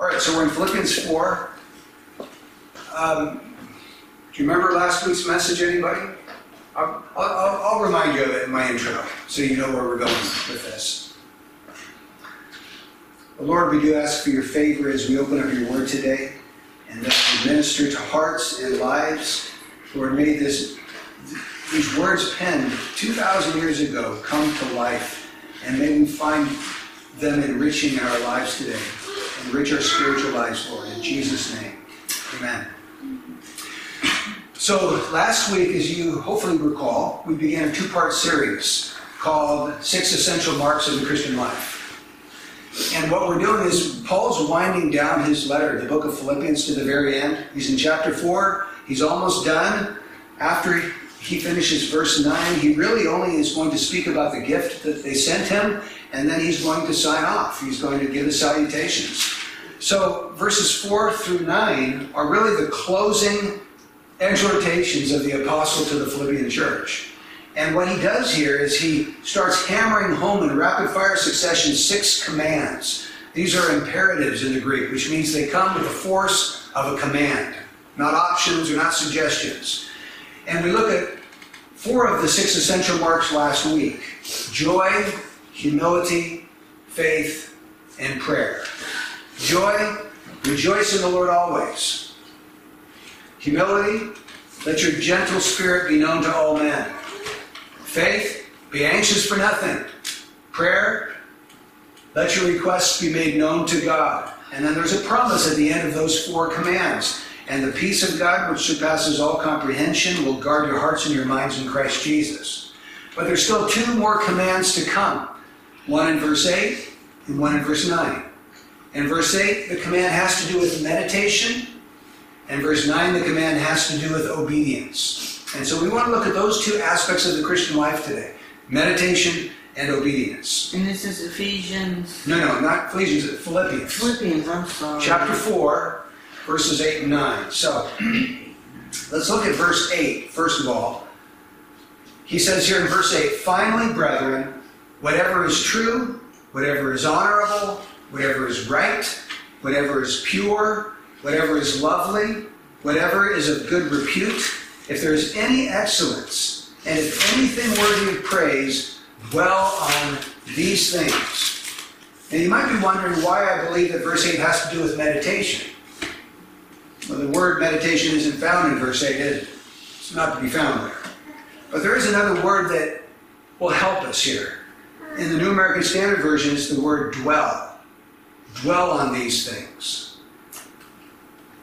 All right, so we're in Philippians 4. Um, do you remember last week's message, anybody? I'll, I'll, I'll remind you of it in my intro so you know where we're going with this. Lord, we do ask for your favor as we open up your word today and that you minister to hearts and lives. Lord, may this, these words penned 2,000 years ago come to life and may we find them enriching in our lives today. Enrich our spiritual lives, Lord. In Jesus' name, amen. So, last week, as you hopefully recall, we began a two part series called Six Essential Marks of the Christian Life. And what we're doing is Paul's winding down his letter, the book of Philippians, to the very end. He's in chapter 4, he's almost done. After he finishes verse 9, he really only is going to speak about the gift that they sent him, and then he's going to sign off. He's going to give the salutations. So, verses 4 through 9 are really the closing exhortations of the apostle to the Philippian church. And what he does here is he starts hammering home in rapid fire succession six commands. These are imperatives in the Greek, which means they come with the force of a command, not options or not suggestions. And we look at four of the six essential marks last week joy, humility, faith, and prayer. Joy, rejoice in the Lord always. Humility, let your gentle spirit be known to all men. Faith, be anxious for nothing. Prayer, let your requests be made known to God. And then there's a promise at the end of those four commands. And the peace of God, which surpasses all comprehension, will guard your hearts and your minds in Christ Jesus. But there's still two more commands to come one in verse 8 and one in verse 9. In verse 8, the command has to do with meditation and verse 9, the command has to do with obedience. And so we want to look at those two aspects of the Christian life today meditation and obedience. And this is Ephesians. No, no, not Ephesians, Philippians. Philippians, I'm sorry. Chapter 4, verses 8 and 9. So let's look at verse 8, first of all. He says here in verse 8, Finally, brethren, whatever is true, whatever is honorable, whatever is right, whatever is pure, whatever is lovely, whatever is of good repute, if there is any excellence, and if anything worthy of praise, dwell on these things. Now you might be wondering why I believe that verse 8 has to do with meditation. Well, the word meditation isn't found in verse 8, is it? It's not to be found there. But there is another word that will help us here. In the New American Standard Version, it's the word dwell. Dwell on these things.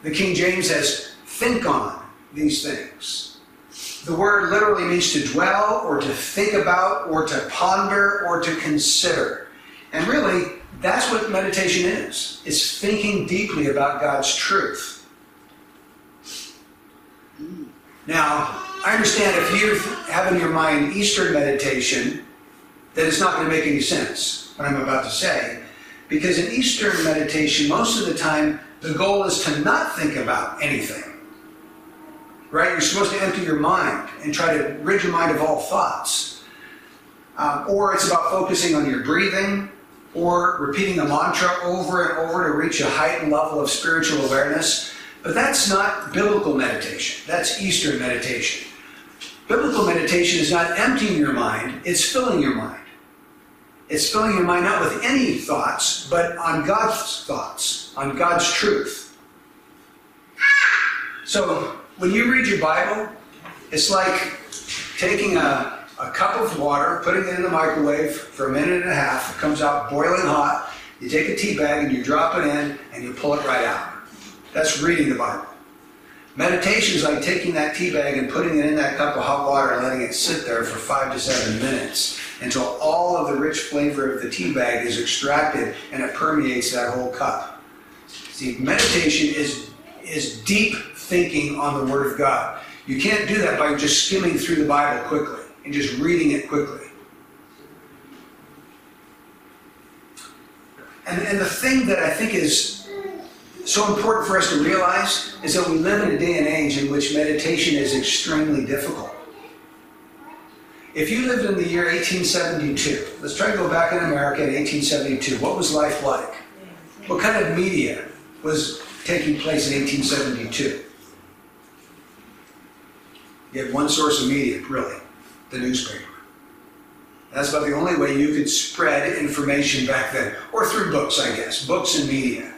The King James says, think on these things. The word literally means to dwell or to think about or to ponder or to consider. And really, that's what meditation is. It's thinking deeply about God's truth. Now, I understand if you have in your mind Eastern meditation, that it's not going to make any sense, what I'm about to say. Because in Eastern meditation, most of the time, the goal is to not think about anything. Right? You're supposed to empty your mind and try to rid your mind of all thoughts. Um, or it's about focusing on your breathing or repeating a mantra over and over to reach a heightened level of spiritual awareness. But that's not biblical meditation. That's Eastern meditation. Biblical meditation is not emptying your mind, it's filling your mind. It's filling your mind not with any thoughts, but on God's thoughts on God's truth. So when you read your Bible, it's like taking a, a cup of water, putting it in the microwave for a minute and a half. It comes out boiling hot. You take a tea bag and you drop it in and you pull it right out. That's reading the Bible. Meditation is like taking that tea bag and putting it in that cup of hot water and letting it sit there for five to seven minutes until all of the rich flavor of the tea bag is extracted and it permeates that whole cup. See, meditation is, is deep thinking on the Word of God. You can't do that by just skimming through the Bible quickly and just reading it quickly. And, and the thing that I think is so important for us to realize is that we live in a day and age in which meditation is extremely difficult. If you lived in the year 1872, let's try to go back in America in 1872. What was life like? What kind of media was taking place in 1872. You had one source of media, really, the newspaper. That's about the only way you could spread information back then, or through books, I guess, books and media.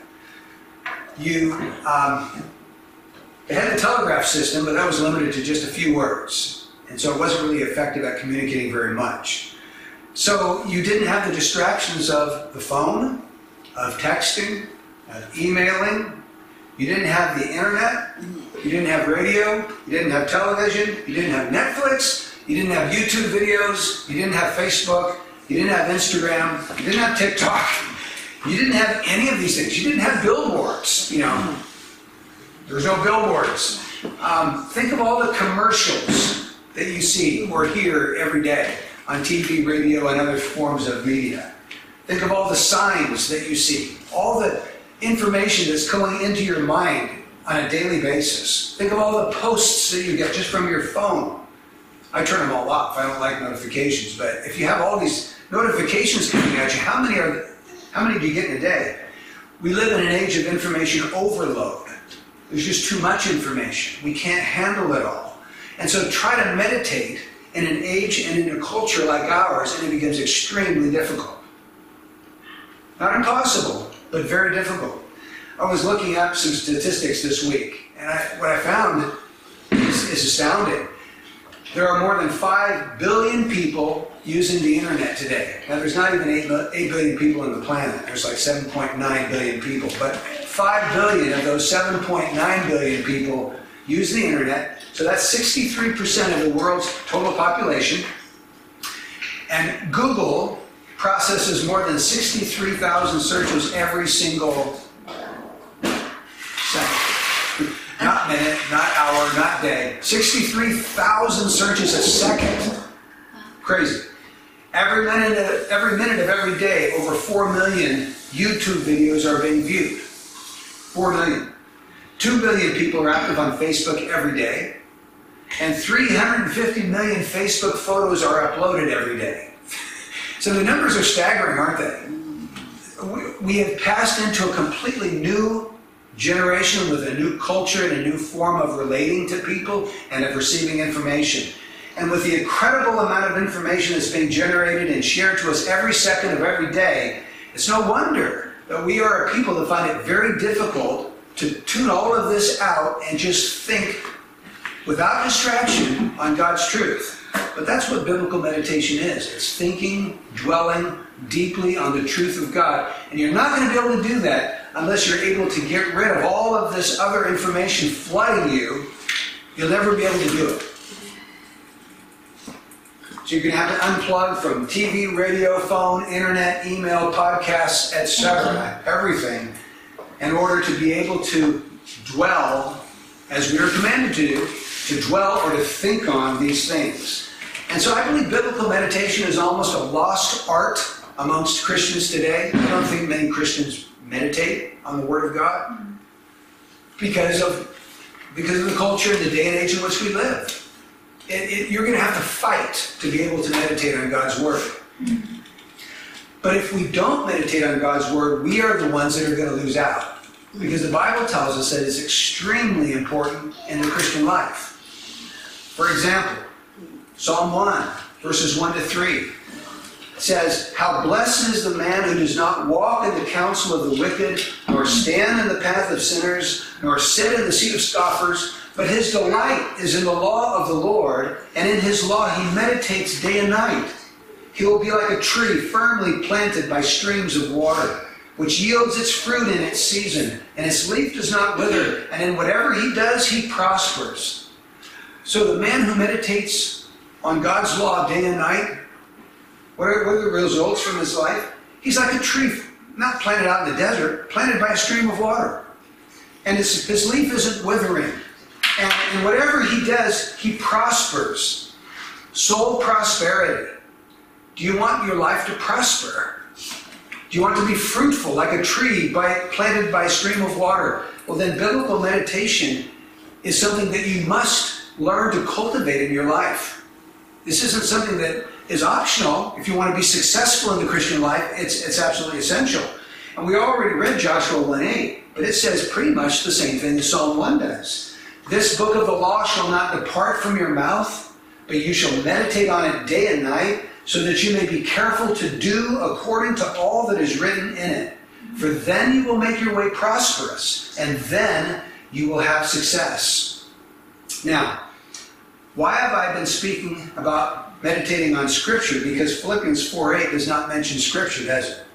You um, had the telegraph system, but that was limited to just a few words, and so it wasn't really effective at communicating very much. So you didn't have the distractions of the phone, of texting, of emailing. You didn't have the internet. You didn't have radio. You didn't have television. You didn't have Netflix. You didn't have YouTube videos. You didn't have Facebook. You didn't have Instagram. You didn't have TikTok. You didn't have any of these things. You didn't have billboards. You know, there's no billboards. Um, think of all the commercials that you see or hear every day on TV, radio, and other forms of media. Think of all the signs that you see, all the information that's going into your mind on a daily basis. Think of all the posts that you get just from your phone. I turn them all off. I don't like notifications, but if you have all these notifications coming at you, how many are how many do you get in a day? We live in an age of information overload. There's just too much information. We can't handle it all. And so try to meditate in an age and in a culture like ours, and it becomes extremely difficult. Not impossible, but very difficult. I was looking up some statistics this week, and I, what I found is, is astounding. There are more than 5 billion people using the internet today. Now, there's not even 8, 8 billion people on the planet. There's like 7.9 billion people. But 5 billion of those 7.9 billion people use the internet. So that's 63% of the world's total population. And Google processes more than 63,000 searches every single second. Not minute, not hour, not day. 63,000 searches a second. Crazy. Every minute, of, every minute of every day, over 4 million YouTube videos are being viewed. 4 million. 2 billion people are active on Facebook every day. And 350 million Facebook photos are uploaded every day. So the numbers are staggering, aren't they? We have passed into a completely new generation with a new culture and a new form of relating to people and of receiving information. And with the incredible amount of information that's being generated and shared to us every second of every day, it's no wonder that we are a people that find it very difficult to tune all of this out and just think without distraction on God's truth. But that's what biblical meditation is it's thinking, dwelling deeply on the truth of God. And you're not going to be able to do that unless you're able to get rid of all of this other information flooding you. You'll never be able to do it. So you're going to have to unplug from TV, radio, phone, internet, email, podcasts, etc., everything, in order to be able to dwell, as we are commanded to do, to dwell or to think on these things. And so I believe biblical meditation is almost a lost art amongst Christians today. I don't think many Christians meditate on the Word of God because of because of the culture and the day and age in which we live. It, it, you're going to have to fight to be able to meditate on God's Word. But if we don't meditate on God's Word, we are the ones that are going to lose out. Because the Bible tells us that it's extremely important in the Christian life. For example, Psalm 1, verses 1 to 3 says, How blessed is the man who does not walk in the counsel of the wicked, nor stand in the path of sinners, nor sit in the seat of scoffers, but his delight is in the law of the Lord, and in his law he meditates day and night. He will be like a tree firmly planted by streams of water, which yields its fruit in its season, and its leaf does not wither, and in whatever he does, he prospers. So the man who meditates on God's law day and night, what are, what are the results from his life? He's like a tree, not planted out in the desert, planted by a stream of water. And his, his leaf isn't withering. And, and whatever he does, he prospers. Soul prosperity. Do you want your life to prosper? Do you want to be fruitful like a tree by, planted by a stream of water? Well, then biblical meditation is something that you must learn to cultivate in your life. This isn't something that is optional. If you want to be successful in the Christian life, it's, it's absolutely essential. And we already read Joshua 1 8, but it says pretty much the same thing as Psalm 1 does. This book of the law shall not depart from your mouth, but you shall meditate on it day and night, so that you may be careful to do according to all that is written in it. For then you will make your way prosperous, and then you will have success. Now, why have I been speaking about meditating on Scripture? Because Philippians 4 8 does not mention Scripture, does it?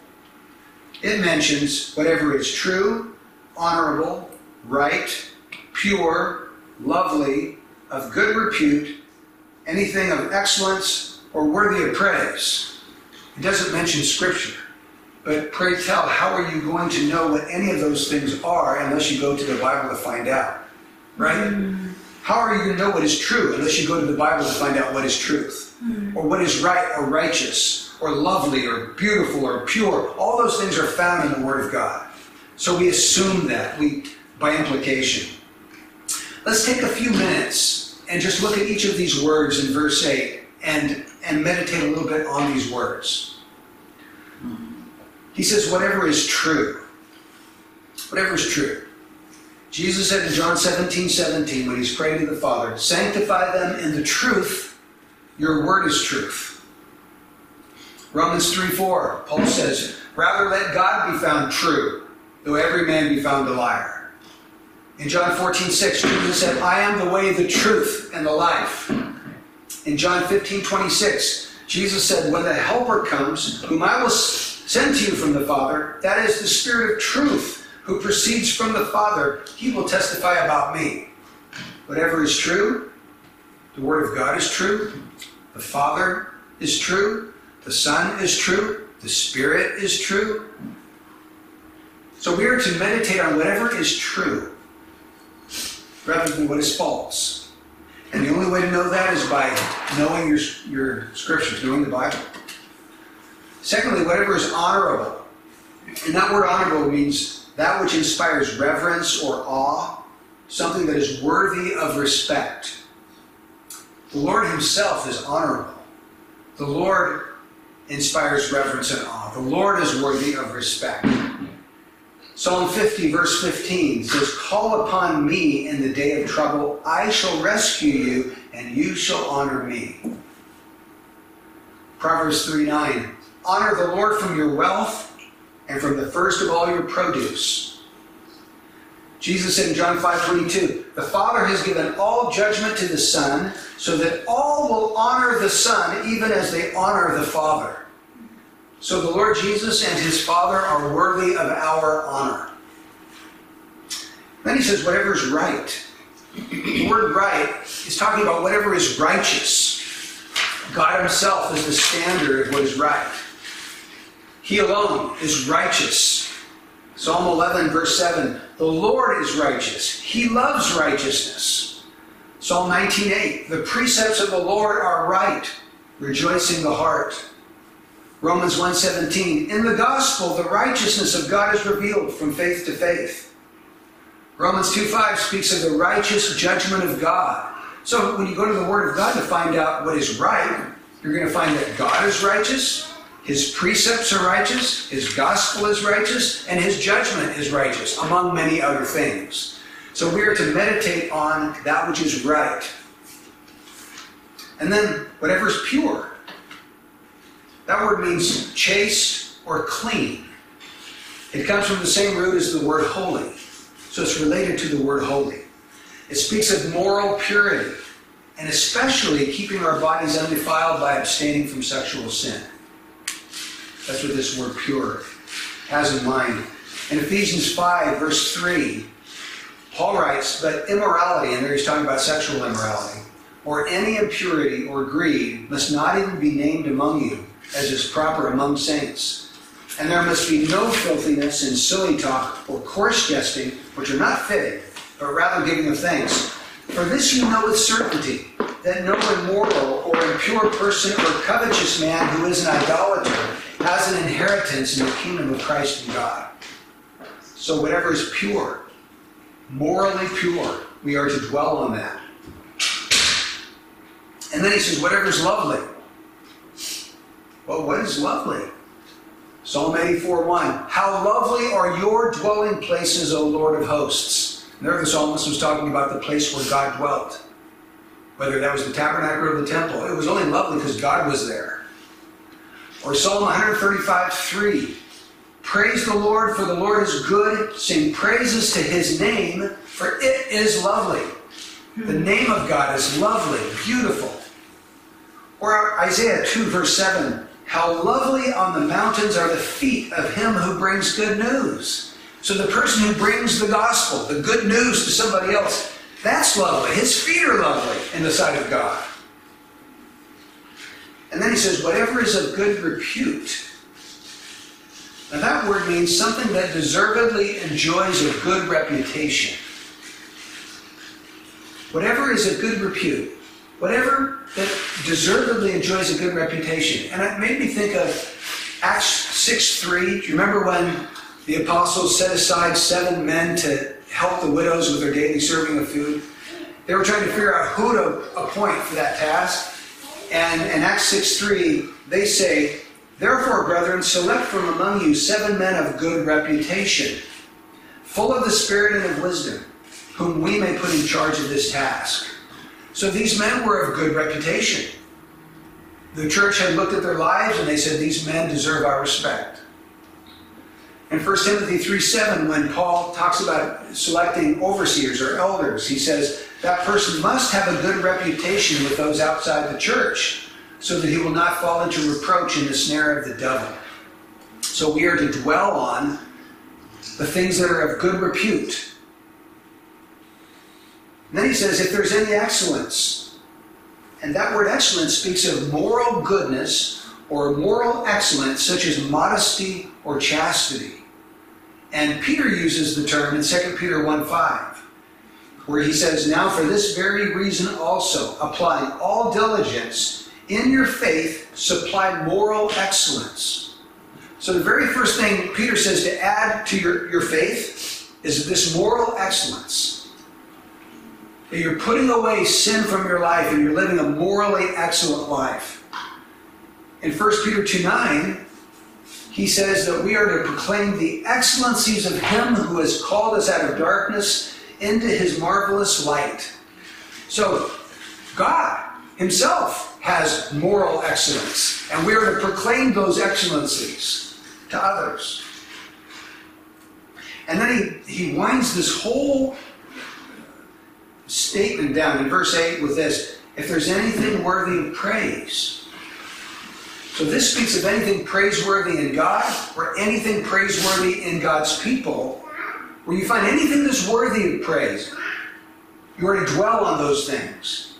It mentions whatever is true, honorable, right, pure, lovely, of good repute, anything of excellence, or worthy of praise. It doesn't mention Scripture. But pray tell, how are you going to know what any of those things are unless you go to the Bible to find out? Right? Hmm. How are you going to know what is true unless you go to the Bible to find out what is truth? Hmm. Or what is right or righteous or lovely or beautiful or pure? All those things are found in the Word of God. So we assume that we by implication. Let's take a few minutes and just look at each of these words in verse 8 and, and meditate a little bit on these words. Hmm. He says, whatever is true. Whatever is true. Jesus said in John 17, 17, when he's praying to the Father, sanctify them in the truth. Your word is truth. Romans 3, 4, Paul says, rather let God be found true, though every man be found a liar. In John 14, 6, Jesus said, I am the way, the truth, and the life. In John 15, 26, Jesus said, When the Helper comes, whom I will send to you from the Father, that is the Spirit of truth, who proceeds from the Father, he will testify about me. Whatever is true, the Word of God is true, the Father is true, the Son is true, the Spirit is true. So we are to meditate on whatever is true rather than what is false. And the only way to know that is by knowing your, your scriptures, knowing the Bible. Secondly, whatever is honorable. And that word honorable means that which inspires reverence or awe, something that is worthy of respect. The Lord Himself is honorable. The Lord inspires reverence and awe. The Lord is worthy of respect. Psalm 50, verse 15 says, Call upon me in the day of trouble. I shall rescue you, and you shall honor me. Proverbs 3 9. Honor the Lord from your wealth and from the first of all your produce. Jesus said in John 5 22, The Father has given all judgment to the Son, so that all will honor the Son even as they honor the Father. So the Lord Jesus and his Father are worthy of our honor. Then he says, whatever is right. The word right is talking about whatever is righteous. God himself is the standard of what is right. He alone is righteous. Psalm 11, verse 7 The Lord is righteous, He loves righteousness. Psalm 19:8 The precepts of the Lord are right, rejoicing the heart. Romans 1:17 In the gospel the righteousness of God is revealed from faith to faith. Romans 2:5 speaks of the righteous judgment of God. So when you go to the word of God to find out what is right, you're going to find that God is righteous, his precepts are righteous, his gospel is righteous, and his judgment is righteous, among many other things. So we are to meditate on that which is right. And then whatever is pure. That word means chaste or clean. It comes from the same root as the word holy. So it's related to the word holy. It speaks of moral purity, and especially keeping our bodies undefiled by abstaining from sexual sin. That's what this word pure has in mind. In Ephesians 5, verse 3, Paul writes, But immorality, and there he's talking about sexual immorality, or any impurity or greed must not even be named among you, as is proper among saints. And there must be no filthiness and silly talk or coarse jesting, which are not fitting, but rather giving of thanks. For this you know with certainty, that no immoral or impure person or covetous man who is an idolater has an inheritance in the kingdom of Christ and God. So whatever is pure, morally pure, we are to dwell on that. And then he says, whatever is lovely. Well, what is lovely? Psalm 84 1. How lovely are your dwelling places, O Lord of hosts. And there the psalmist was talking about the place where God dwelt. Whether that was the tabernacle or the temple. It was only lovely because God was there. Or Psalm 135 3. Praise the Lord, for the Lord is good. Sing praises to his name, for it is lovely. The name of God is lovely, beautiful. Or Isaiah 2, verse 7 How lovely on the mountains are the feet of him who brings good news. So the person who brings the gospel, the good news to somebody else, that's lovely. His feet are lovely in the sight of God. And then he says, Whatever is of good repute. Now that word means something that deservedly enjoys a good reputation. Whatever is of good repute. Whatever that deservedly enjoys a good reputation. And it made me think of Acts 6 3. Do you remember when the apostles set aside seven men to help the widows with their daily serving of food? They were trying to figure out who to appoint for that task. And in Acts 6.3, they say, Therefore, brethren, select from among you seven men of good reputation, full of the Spirit and of wisdom, whom we may put in charge of this task. So these men were of good reputation. The church had looked at their lives and they said, These men deserve our respect. In 1 Timothy 3 7, when Paul talks about selecting overseers or elders, he says, That person must have a good reputation with those outside the church so that he will not fall into reproach in the snare of the devil. So we are to dwell on the things that are of good repute. And then he says, if there's any excellence, and that word excellence speaks of moral goodness or moral excellence, such as modesty or chastity. And Peter uses the term in 2 Peter 1 5, where he says, Now for this very reason also, applying all diligence, in your faith, supply moral excellence. So, the very first thing Peter says to add to your, your faith is this moral excellence. That you're putting away sin from your life and you're living a morally excellent life. In 1 Peter 2 9, he says that we are to proclaim the excellencies of Him who has called us out of darkness into His marvelous light. So, God Himself has moral excellence, and we are to proclaim those excellencies to others. And then he, he winds this whole statement down in verse 8 with this if there's anything worthy of praise. So this speaks of anything praiseworthy in God or anything praiseworthy in God's people, where you find anything that's worthy of praise. You are to dwell on those things.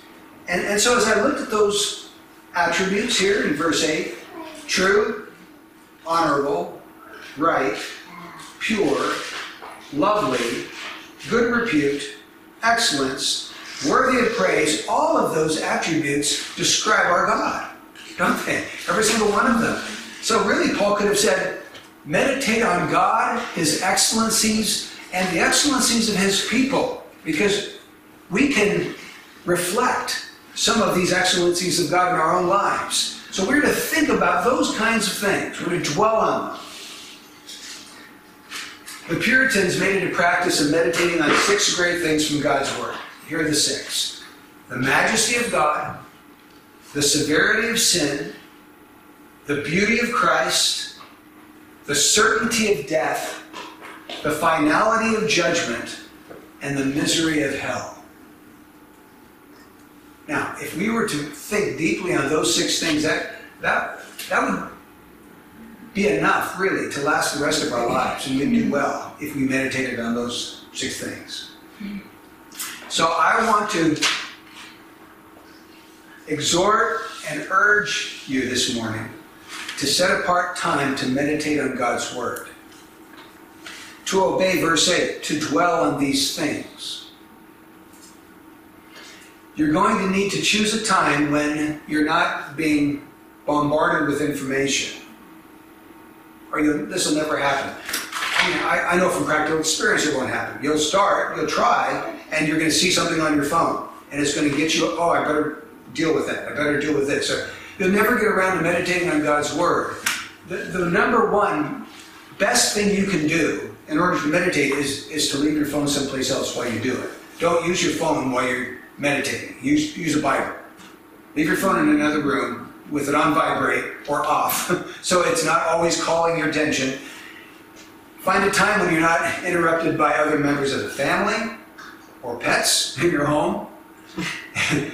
And, and so as I looked at those attributes here in verse 8 true, honorable, right, pure, lovely, good repute, excellence, worthy of praise, all of those attributes describe our God, don't they? Every single one of them. So really, Paul could have said, meditate on God, His excellencies, and the excellencies of His people, because we can reflect some of these excellencies of God in our own lives. So we're to think about those kinds of things. We're to dwell on them. The Puritans made it a practice of meditating on six great things from God's Word. Here are the six the majesty of God, the severity of sin, the beauty of Christ, the certainty of death, the finality of judgment, and the misery of hell. Now, if we were to think deeply on those six things, that, that, that would be enough, really, to last the rest of our lives, and we'd do well if we meditated on those six things. So I want to exhort and urge you this morning to set apart time to meditate on God's Word, to obey verse 8, to dwell on these things you're going to need to choose a time when you're not being bombarded with information. Or this will never happen. I, mean, I, I know from practical experience it won't happen. You'll start, you'll try, and you're going to see something on your phone. And it's going to get you, oh, I better deal with that. I better deal with this. Or you'll never get around to meditating on God's Word the, the number one best thing you can do in order to meditate is, is to leave your phone someplace else while you do it. Don't use your phone while you're meditating. Use, use a Bible. Leave your phone in another room with it on vibrate or off so it's not always calling your attention. Find a time when you're not interrupted by other members of the family or pets in your home. and,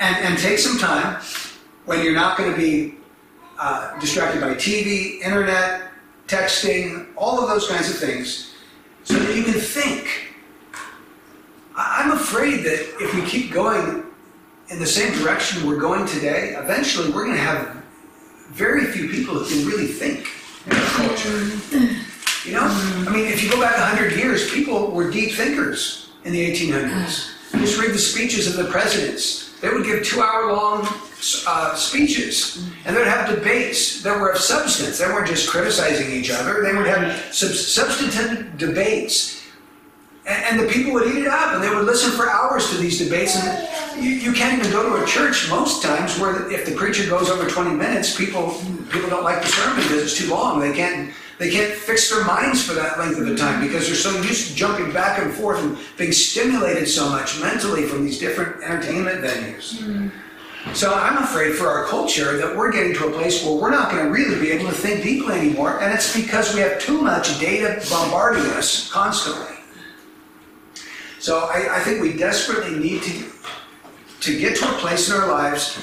and take some time when you're not going to be uh, distracted by TV, internet, texting, all of those kinds of things, so that you can think. I'm afraid that if we keep going in the same direction we're going today, eventually we're going to have very few people who can really think in our culture. You know? I mean, if you go back 100 years, people were deep thinkers in the 1800s. Just read the speeches of the presidents. They would give two hour long uh, speeches and they'd have debates that were of substance. They weren't just criticizing each other, they would have sub- substantive debates. And, and the people would eat it up and they would listen for hours to these debates. And you, you can't even go to a church most times where if the preacher goes over 20 minutes, people, people don't like the sermon because it's too long. They can't, they can't fix their minds for that length of a time because they're so used to jumping back and forth and being stimulated so much mentally from these different entertainment venues. Mm-hmm. So I'm afraid for our culture that we're getting to a place where we're not going to really be able to think deeply anymore, and it's because we have too much data bombarding us constantly. So I, I think we desperately need to, to get to a place in our lives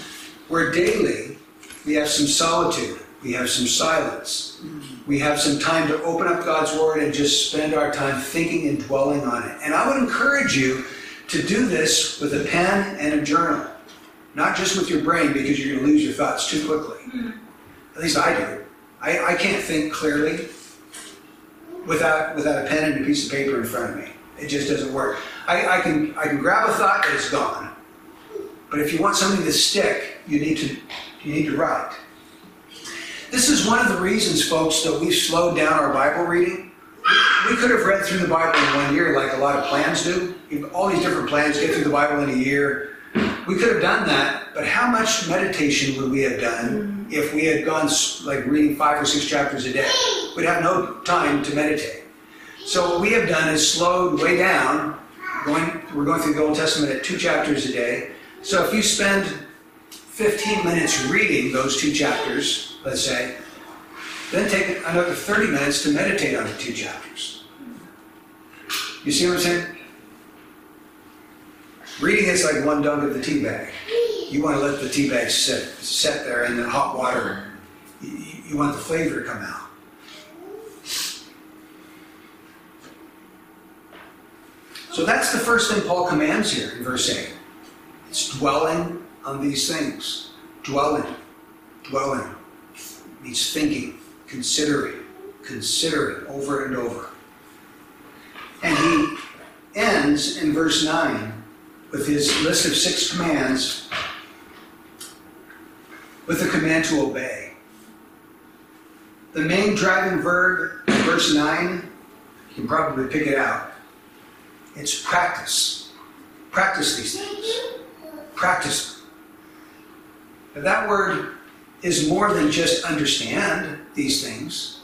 where daily we have some solitude, we have some silence, we have some time to open up God's Word and just spend our time thinking and dwelling on it. And I would encourage you to do this with a pen and a journal, not just with your brain because you're going to lose your thoughts too quickly. Mm-hmm. At least I do. I, I can't think clearly without, without a pen and a piece of paper in front of me. It just doesn't work. I, I, can, I can grab a thought, but it's gone. But if you want something to stick, you need to, you need to write. This is one of the reasons, folks, that we've slowed down our Bible reading. We could have read through the Bible in one year like a lot of plans do. All these different plans, get through the Bible in a year. We could have done that, but how much meditation would we have done if we had gone like reading five or six chapters a day? We'd have no time to meditate. So what we have done is slowed way down. Going, we're going through the Old Testament at two chapters a day. So if you spend 15 minutes reading those two chapters, let's say, then take another 30 minutes to meditate on the two chapters. You see what I'm saying? Reading is like one dunk of the tea bag. You want to let the tea bag sit, sit there in the hot water. You, you want the flavor to come out. So that's the first thing Paul commands here in verse 8. It's dwelling on these things. Dwelling. Dwelling means thinking, considering, considering over and over. And he ends in verse 9 with his list of six commands with the command to obey. The main driving verb verse 9, you can probably pick it out. It's practice. Practice these things. Practice. But that word is more than just understand these things.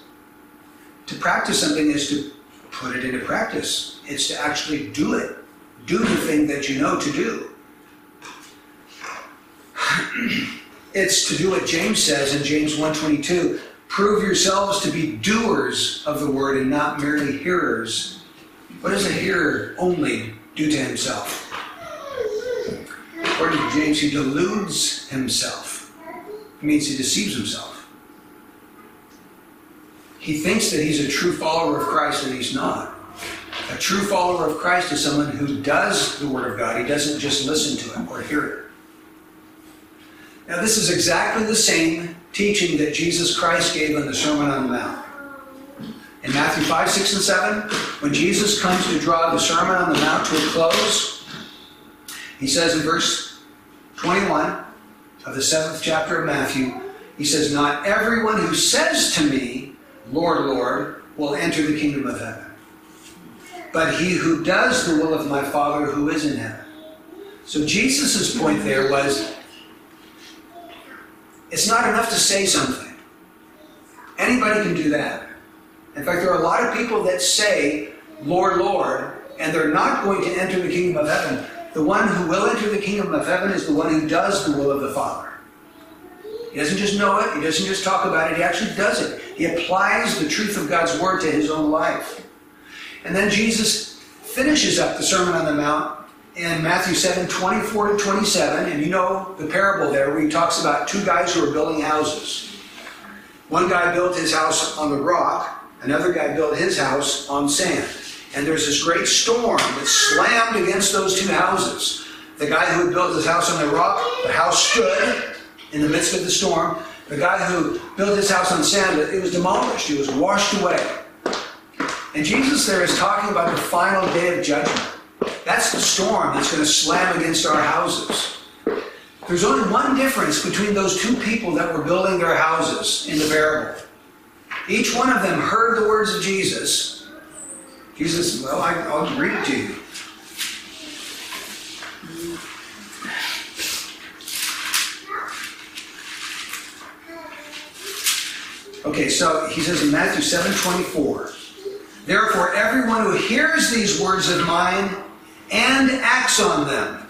To practice something is to put it into practice. It's to actually do it. Do the thing that you know to do. it's to do what James says in James 1:22, prove yourselves to be doers of the word and not merely hearers. What does a hearer only do to himself? According to James, he deludes himself. It means he deceives himself. He thinks that he's a true follower of Christ and he's not. A true follower of Christ is someone who does the Word of God. He doesn't just listen to it or hear it. Now, this is exactly the same teaching that Jesus Christ gave in the Sermon on the Mount. In Matthew 5, 6, and 7, when Jesus comes to draw the Sermon on the Mount to a close, he says in verse 21 of the seventh chapter of Matthew, he says, Not everyone who says to me, Lord, Lord, will enter the kingdom of heaven, but he who does the will of my Father who is in heaven. So Jesus' point there was it's not enough to say something. Anybody can do that. In fact, there are a lot of people that say, Lord, Lord, and they're not going to enter the kingdom of heaven. The one who will enter the kingdom of heaven is the one who does the will of the Father. He doesn't just know it, he doesn't just talk about it, he actually does it. He applies the truth of God's word to his own life. And then Jesus finishes up the Sermon on the Mount in Matthew 7 24 to 27. And you know the parable there where he talks about two guys who are building houses. One guy built his house on the rock, another guy built his house on sand. And there's this great storm that slammed against those two houses. The guy who built his house on the rock, the house stood in the midst of the storm. The guy who built his house on sand, it was demolished, it was washed away. And Jesus there is talking about the final day of judgment. That's the storm that's going to slam against our houses. There's only one difference between those two people that were building their houses in the parable. Each one of them heard the words of Jesus. Jesus, well, I, I'll read it to you. Okay, so he says in Matthew 7 24, Therefore, everyone who hears these words of mine and acts on them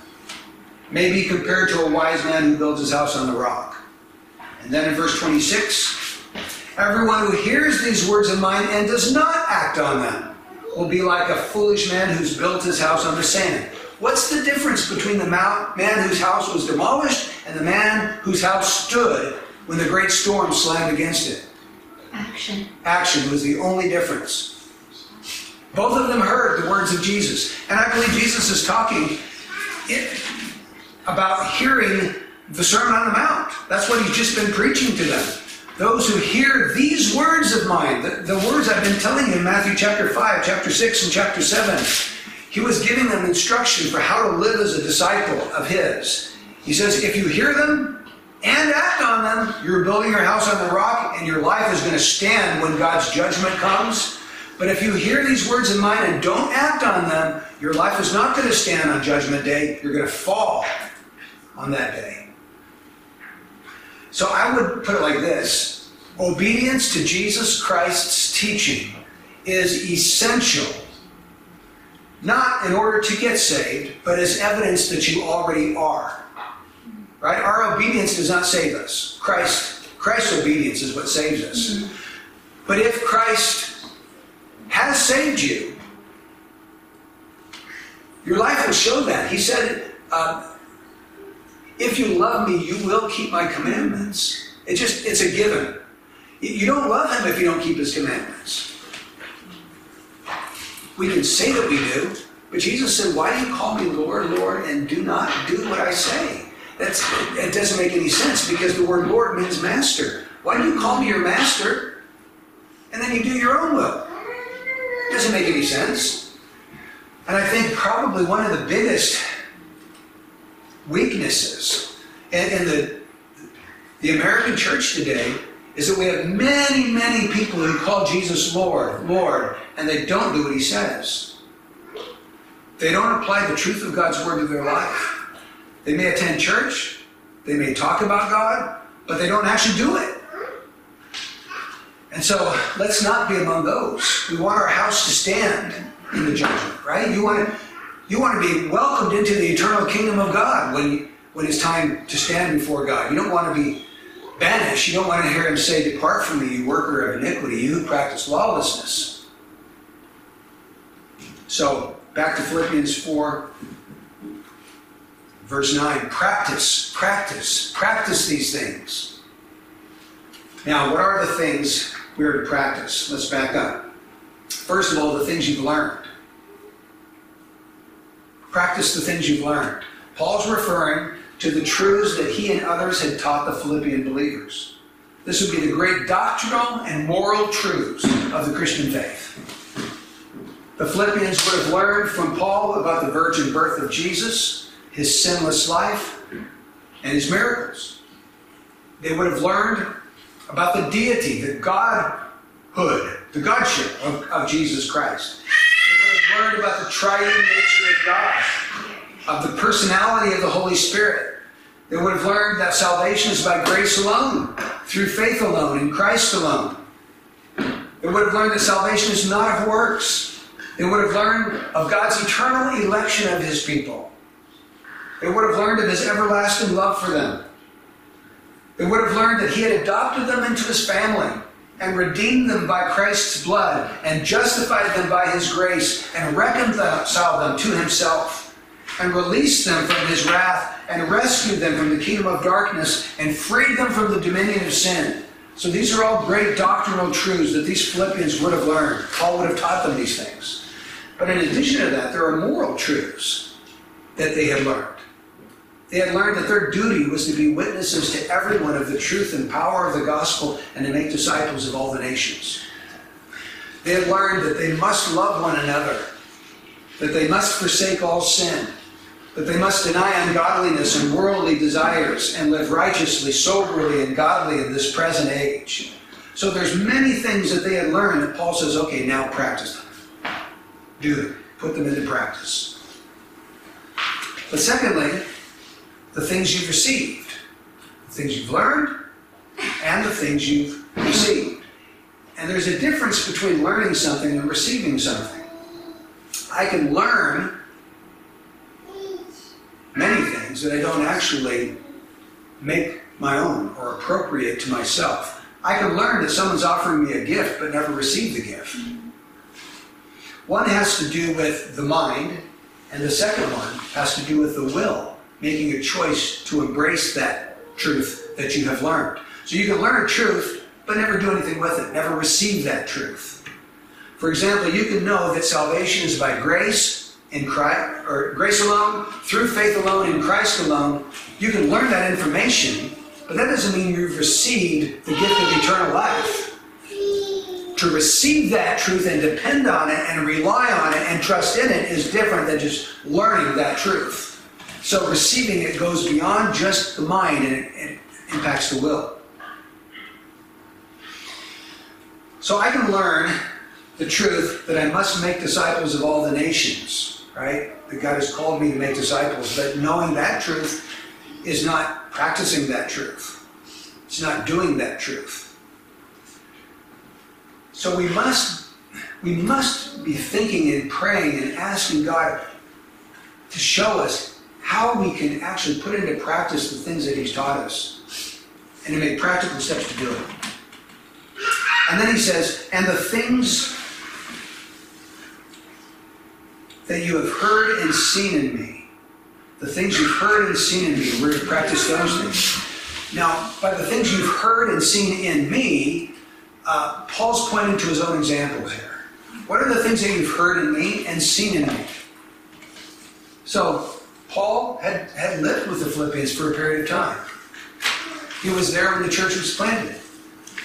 may be compared to a wise man who builds his house on the rock. And then in verse 26, everyone who hears these words of mine and does not act on them will be like a foolish man who's built his house on the sand. What's the difference between the man whose house was demolished and the man whose house stood when the great storm slammed against it? Action. Action was the only difference. Both of them heard the words of Jesus. And I believe Jesus is talking about hearing the Sermon on the Mount. That's what he's just been preaching to them. Those who hear these words of mine, the, the words I've been telling you in Matthew chapter 5, chapter 6, and chapter 7, he was giving them instruction for how to live as a disciple of his. He says, if you hear them and act on them, you're building your house on the rock, and your life is going to stand when God's judgment comes. But if you hear these words of mine and don't act on them, your life is not going to stand on Judgment Day. You're going to fall on that day. So I would put it like this obedience to Jesus Christ's teaching is essential, not in order to get saved, but as evidence that you already are. Right? Our obedience does not save us. Christ, Christ's obedience is what saves us. Mm-hmm. But if Christ has saved you, your life will show that. He said, uh, if you love me, you will keep my commandments. It just, it's a given. You don't love him if you don't keep his commandments. We can say that we do, but Jesus said, Why do you call me Lord, Lord, and do not do what I say? That's, it doesn't make any sense because the word Lord means master. Why do you call me your master and then you do your own will? It doesn't make any sense. And I think probably one of the biggest weaknesses in, in the, the American church today is that we have many, many people who call Jesus Lord, Lord, and they don't do what he says. They don't apply the truth of God's word to their life. They may attend church, they may talk about God, but they don't actually do it. And so let's not be among those. We want our house to stand in the judgment, right? You want to, you want to be welcomed into the eternal kingdom of God when, when it's time to stand before God. You don't want to be banished. You don't want to hear him say, Depart from me, you worker of iniquity, you who practice lawlessness. So, back to Philippians 4, verse 9. Practice, practice, practice these things. Now, what are the things we are to practice? Let's back up. First of all, the things you've learned. Practice the things you've learned. Paul's referring to the truths that he and others had taught the Philippian believers. This would be the great doctrinal and moral truths of the Christian faith. The Philippians would have learned from Paul about the virgin birth of Jesus, his sinless life, and his miracles. They would have learned about the deity, the godhood, the godship of, of Jesus Christ. Learned about the triune nature of God, of the personality of the Holy Spirit. They would have learned that salvation is by grace alone, through faith alone, in Christ alone. They would have learned that salvation is not of works. They would have learned of God's eternal election of his people. They would have learned of his everlasting love for them. They would have learned that he had adopted them into his family and redeemed them by Christ's blood and justified them by his grace and reconciled them to himself and released them from his wrath and rescued them from the kingdom of darkness and freed them from the dominion of sin. So these are all great doctrinal truths that these Philippians would have learned. Paul would have taught them these things. But in addition to that, there are moral truths that they had learned. They had learned that their duty was to be witnesses to everyone of the truth and power of the gospel and to make disciples of all the nations. They had learned that they must love one another, that they must forsake all sin, that they must deny ungodliness and worldly desires and live righteously, soberly, and godly in this present age. So there's many things that they had learned that Paul says, okay, now practice them. Do them. Put them into practice. But secondly, the things you've received, the things you've learned, and the things you've received. And there's a difference between learning something and receiving something. I can learn many things that I don't actually make my own or appropriate to myself. I can learn that someone's offering me a gift but never receive the gift. One has to do with the mind, and the second one has to do with the will, making a choice to embrace that truth that you have learned. So you can learn a truth but never do anything with it, never receive that truth. For example, you can know that salvation is by grace in Christ, or grace alone, through faith alone, in Christ alone. You can learn that information, but that doesn't mean you've received the gift of eternal life. To receive that truth and depend on it and rely on it and trust in it is different than just learning that truth. So receiving it goes beyond just the mind and it, it impacts the will. So I can learn the truth that I must make disciples of all the nations, right? That God has called me to make disciples. But knowing that truth is not practicing that truth, it's not doing that truth. So we must we must be thinking and praying and asking God to show us how we can actually put into practice the things that He's taught us and to make practical steps to do it. And then he says, and the things that you have heard and seen in me, the things you've heard and seen in me, we're to practice those things. Now, by the things you've heard and seen in me, uh, Paul's pointing to his own examples here. What are the things that you've heard in me and seen in me? So, Paul had, had lived with the Philippians for a period of time. He was there when the church was planted.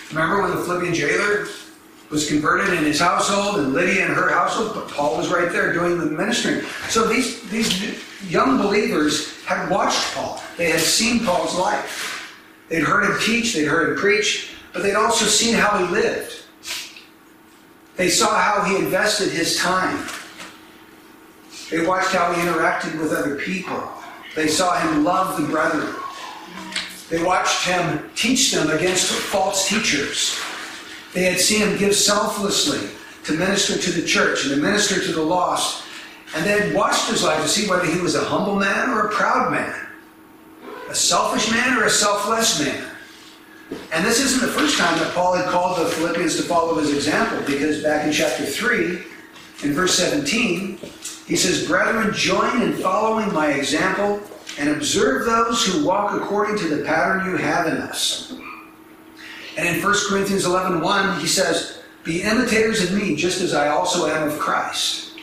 Remember when the Philippian jailer was converted in his household and Lydia in her household? But Paul was right there doing the ministry. So these, these young believers had watched Paul. They had seen Paul's life. They'd heard him teach, they'd heard him preach, but they'd also seen how he lived. They saw how he invested his time. They watched how he interacted with other people. They saw him love the brethren. They watched him teach them against false teachers. They had seen him give selflessly to minister to the church and to minister to the lost. And they had watched his life to see whether he was a humble man or a proud man, a selfish man or a selfless man. And this isn't the first time that Paul had called the Philippians to follow his example, because back in chapter 3, in verse 17, he says, Brethren, join in following my example and observe those who walk according to the pattern you have in us. And in 1 Corinthians 11 1, he says, Be imitators of me, just as I also am of Christ.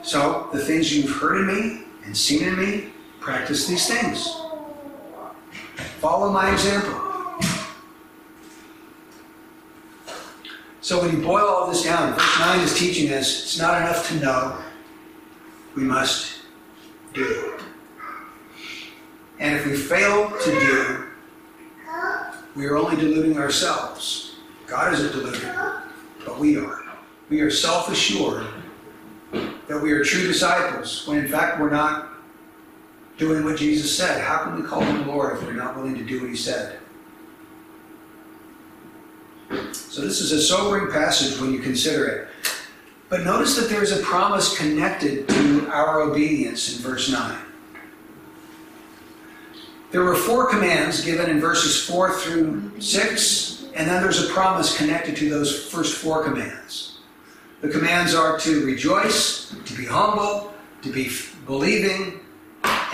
So, the things you've heard in me and seen in me, practice these things. Follow my example. So, when you boil all this down, verse 9 is teaching us it's not enough to know, we must do. And if we fail to do, we are only deluding ourselves. God isn't deluded, but we are. We are self assured that we are true disciples when in fact we're not doing what Jesus said. How can we call him Lord if we're not willing to do what he said? So So this is a sobering passage when you consider it. But notice that there is a promise connected to our obedience in verse 9. There were four commands given in verses 4 through 6, and then there's a promise connected to those first four commands. The commands are to rejoice, to be humble, to be believing,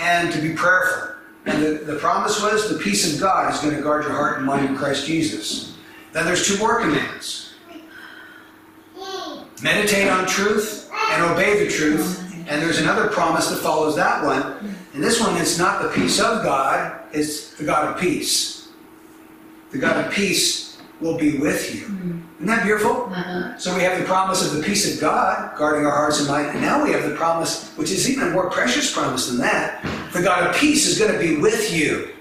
and to be prayerful. And the, the promise was the peace of God is going to guard your heart and mind in Christ Jesus. Then there's two more commands meditate on truth and obey the truth. And there's another promise that follows that one. And this one is not the peace of God, it's the God of peace. The God of peace will be with you. Isn't that beautiful? Uh-huh. So we have the promise of the peace of God guarding our hearts and mind. And now we have the promise, which is even a more precious promise than that. The God of peace is going to be with you.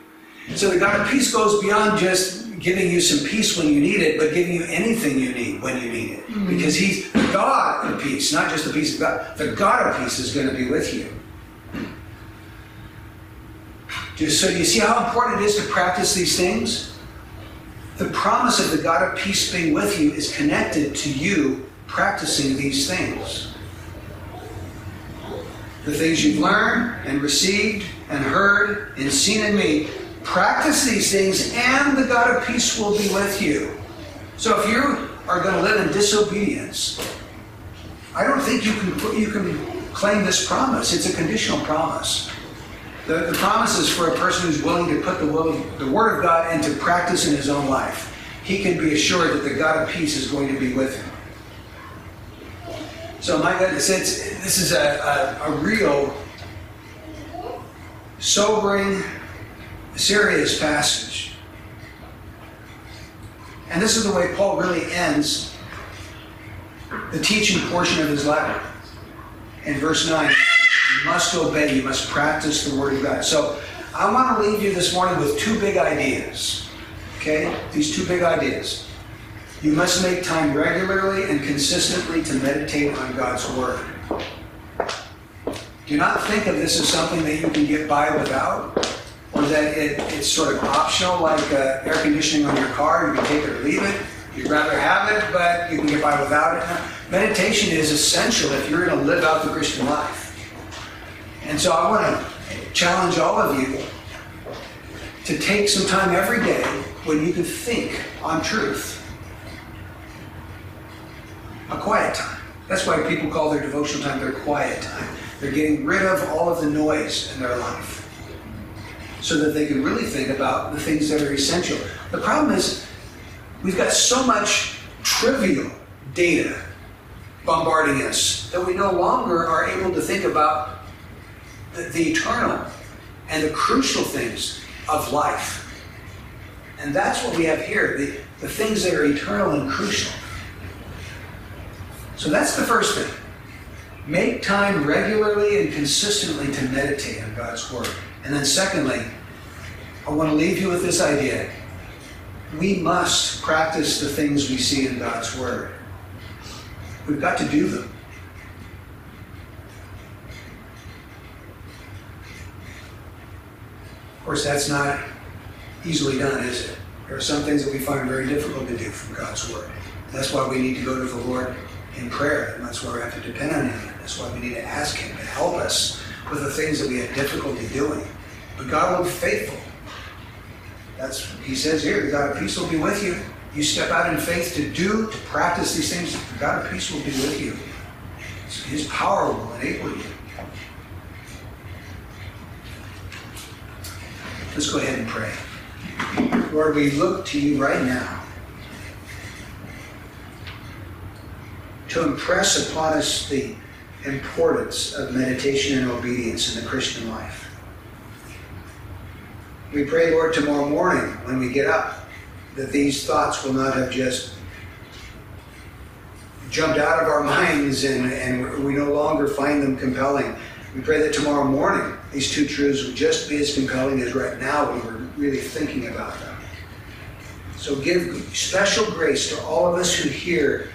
So the God of peace goes beyond just giving you some peace when you need it, but giving you anything you need when you need it. Hmm. Because He's the God of peace, not just the peace of God. The God of peace is going to be with you. Just so you see how important it is to practice these things? The promise of the God of peace being with you is connected to you practicing these things. The things you've learned and received and heard and seen in me, practice these things and the God of peace will be with you. So if you are going to live in disobedience, I don't think you can you can claim this promise. It's a conditional promise. The, the promise is for a person who's willing to put the, will, the Word of God into practice in his own life. He can be assured that the God of peace is going to be with him. So, my goodness, it's, this is a, a, a real sobering, serious passage. And this is the way Paul really ends the teaching portion of his letter. In verse 9, you must obey, you must practice the Word of God. So I want to leave you this morning with two big ideas. Okay? These two big ideas. You must make time regularly and consistently to meditate on God's Word. Do not think of this as something that you can get by without, or that it, it's sort of optional, like uh, air conditioning on your car. You can take it or leave it. You'd rather have it, but you can get by without it. Meditation is essential if you're going to live out the Christian life. And so I want to challenge all of you to take some time every day when you can think on truth. A quiet time. That's why people call their devotional time their quiet time. They're getting rid of all of the noise in their life so that they can really think about the things that are essential. The problem is, we've got so much trivial data bombarding us that we no longer are able to think about the, the eternal and the crucial things of life. And that's what we have here the, the things that are eternal and crucial. So that's the first thing. Make time regularly and consistently to meditate on God's Word. And then, secondly, I want to leave you with this idea. We must practice the things we see in God's Word. We've got to do them. Of course, that's not easily done, is it? There are some things that we find very difficult to do from God's Word. That's why we need to go to the Lord in prayer, and that's why we have to depend on Him. That's why we need to ask Him to help us with the things that we have difficulty doing. But God will be faithful. That's He says here, God of peace will be with you. You step out in faith to do, to practice these things, God of peace will be with you. His power will enable you. Let's go ahead and pray. Lord, we look to you right now to impress upon us the importance of meditation and obedience in the Christian life. We pray, Lord, tomorrow morning when we get up, that these thoughts will not have just jumped out of our minds and, and we no longer find them compelling. We pray that tomorrow morning these two truths will just be as compelling as right now when we're really thinking about them. So give special grace to all of us who hear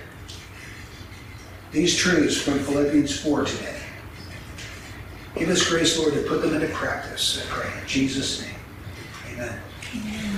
these truths from Philippians 4 today. Give us grace, Lord, to put them into practice, I pray. In Jesus' name, amen.